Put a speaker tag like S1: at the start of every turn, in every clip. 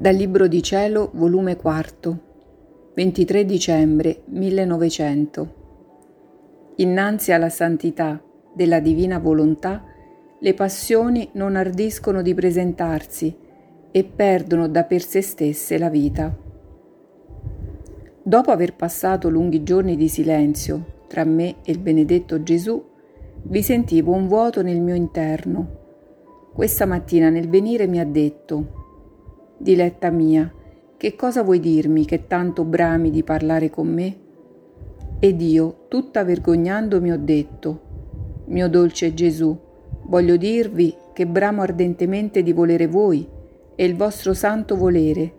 S1: Dal Libro di Cielo, volume 4, 23 dicembre 1900. Innanzi alla santità della divina volontà, le passioni non ardiscono di presentarsi e perdono da per sé stesse la vita. Dopo aver passato lunghi giorni di silenzio tra me e il benedetto Gesù, vi sentivo un vuoto nel mio interno. Questa mattina nel venire mi ha detto, Diletta mia, che cosa vuoi dirmi che tanto brami di parlare con me? Ed io, tutta vergognandomi, ho detto, Mio dolce Gesù, voglio dirvi che bramo ardentemente di volere voi e il vostro santo volere,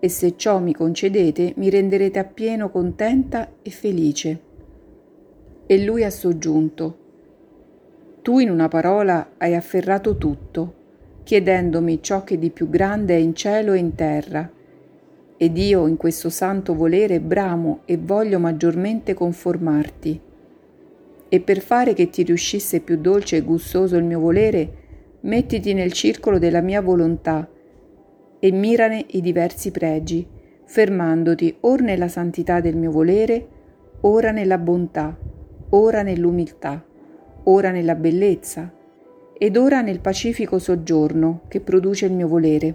S1: e se ciò mi concedete mi renderete appieno contenta e felice. E lui ha soggiunto, Tu in una parola hai afferrato tutto chiedendomi ciò che di più grande è in cielo e in terra. Ed io in questo santo volere bramo e voglio maggiormente conformarti. E per fare che ti riuscisse più dolce e gustoso il mio volere, mettiti nel circolo della mia volontà e mirane i diversi pregi, fermandoti or nella santità del mio volere, ora nella bontà, ora nell'umiltà, ora nella bellezza, ed ora nel pacifico soggiorno che produce il mio volere.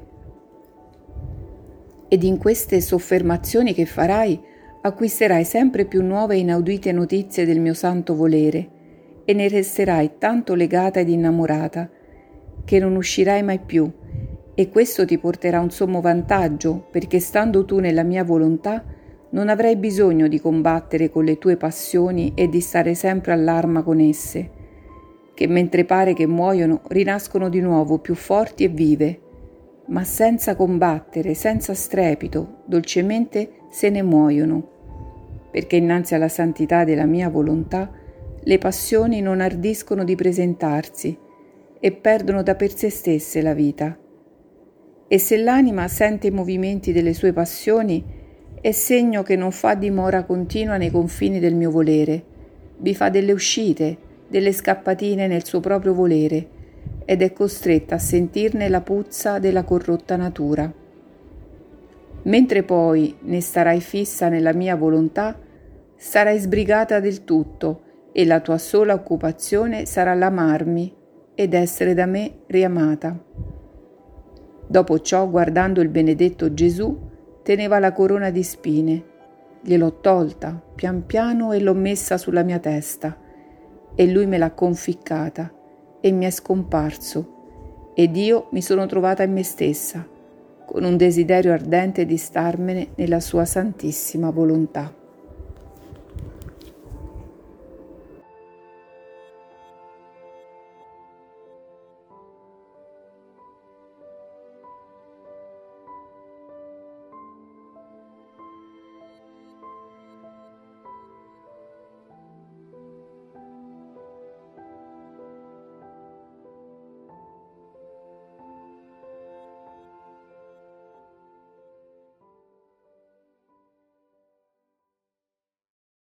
S1: Ed in queste soffermazioni che farai acquisterai sempre più nuove e inaudite notizie del mio santo volere e ne resterai tanto legata ed innamorata che non uscirai mai più e questo ti porterà un sommo vantaggio perché stando tu nella mia volontà non avrai bisogno di combattere con le tue passioni e di stare sempre all'arma con esse che mentre pare che muoiono rinascono di nuovo più forti e vive, ma senza combattere, senza strepito, dolcemente se ne muoiono, perché innanzi alla santità della mia volontà le passioni non ardiscono di presentarsi e perdono da per sé stesse la vita. E se l'anima sente i movimenti delle sue passioni, è segno che non fa dimora continua nei confini del mio volere, vi fa delle uscite, delle scappatine nel suo proprio volere ed è costretta a sentirne la puzza della corrotta natura. Mentre poi ne starai fissa nella mia volontà, sarai sbrigata del tutto e la tua sola occupazione sarà l'amarmi ed essere da me riamata. Dopo ciò, guardando il benedetto Gesù, teneva la corona di spine. Gliel'ho tolta pian piano e l'ho messa sulla mia testa e lui me l'ha conficcata e mi è scomparso ed io mi sono trovata in me stessa, con un desiderio ardente di starmene nella sua santissima volontà.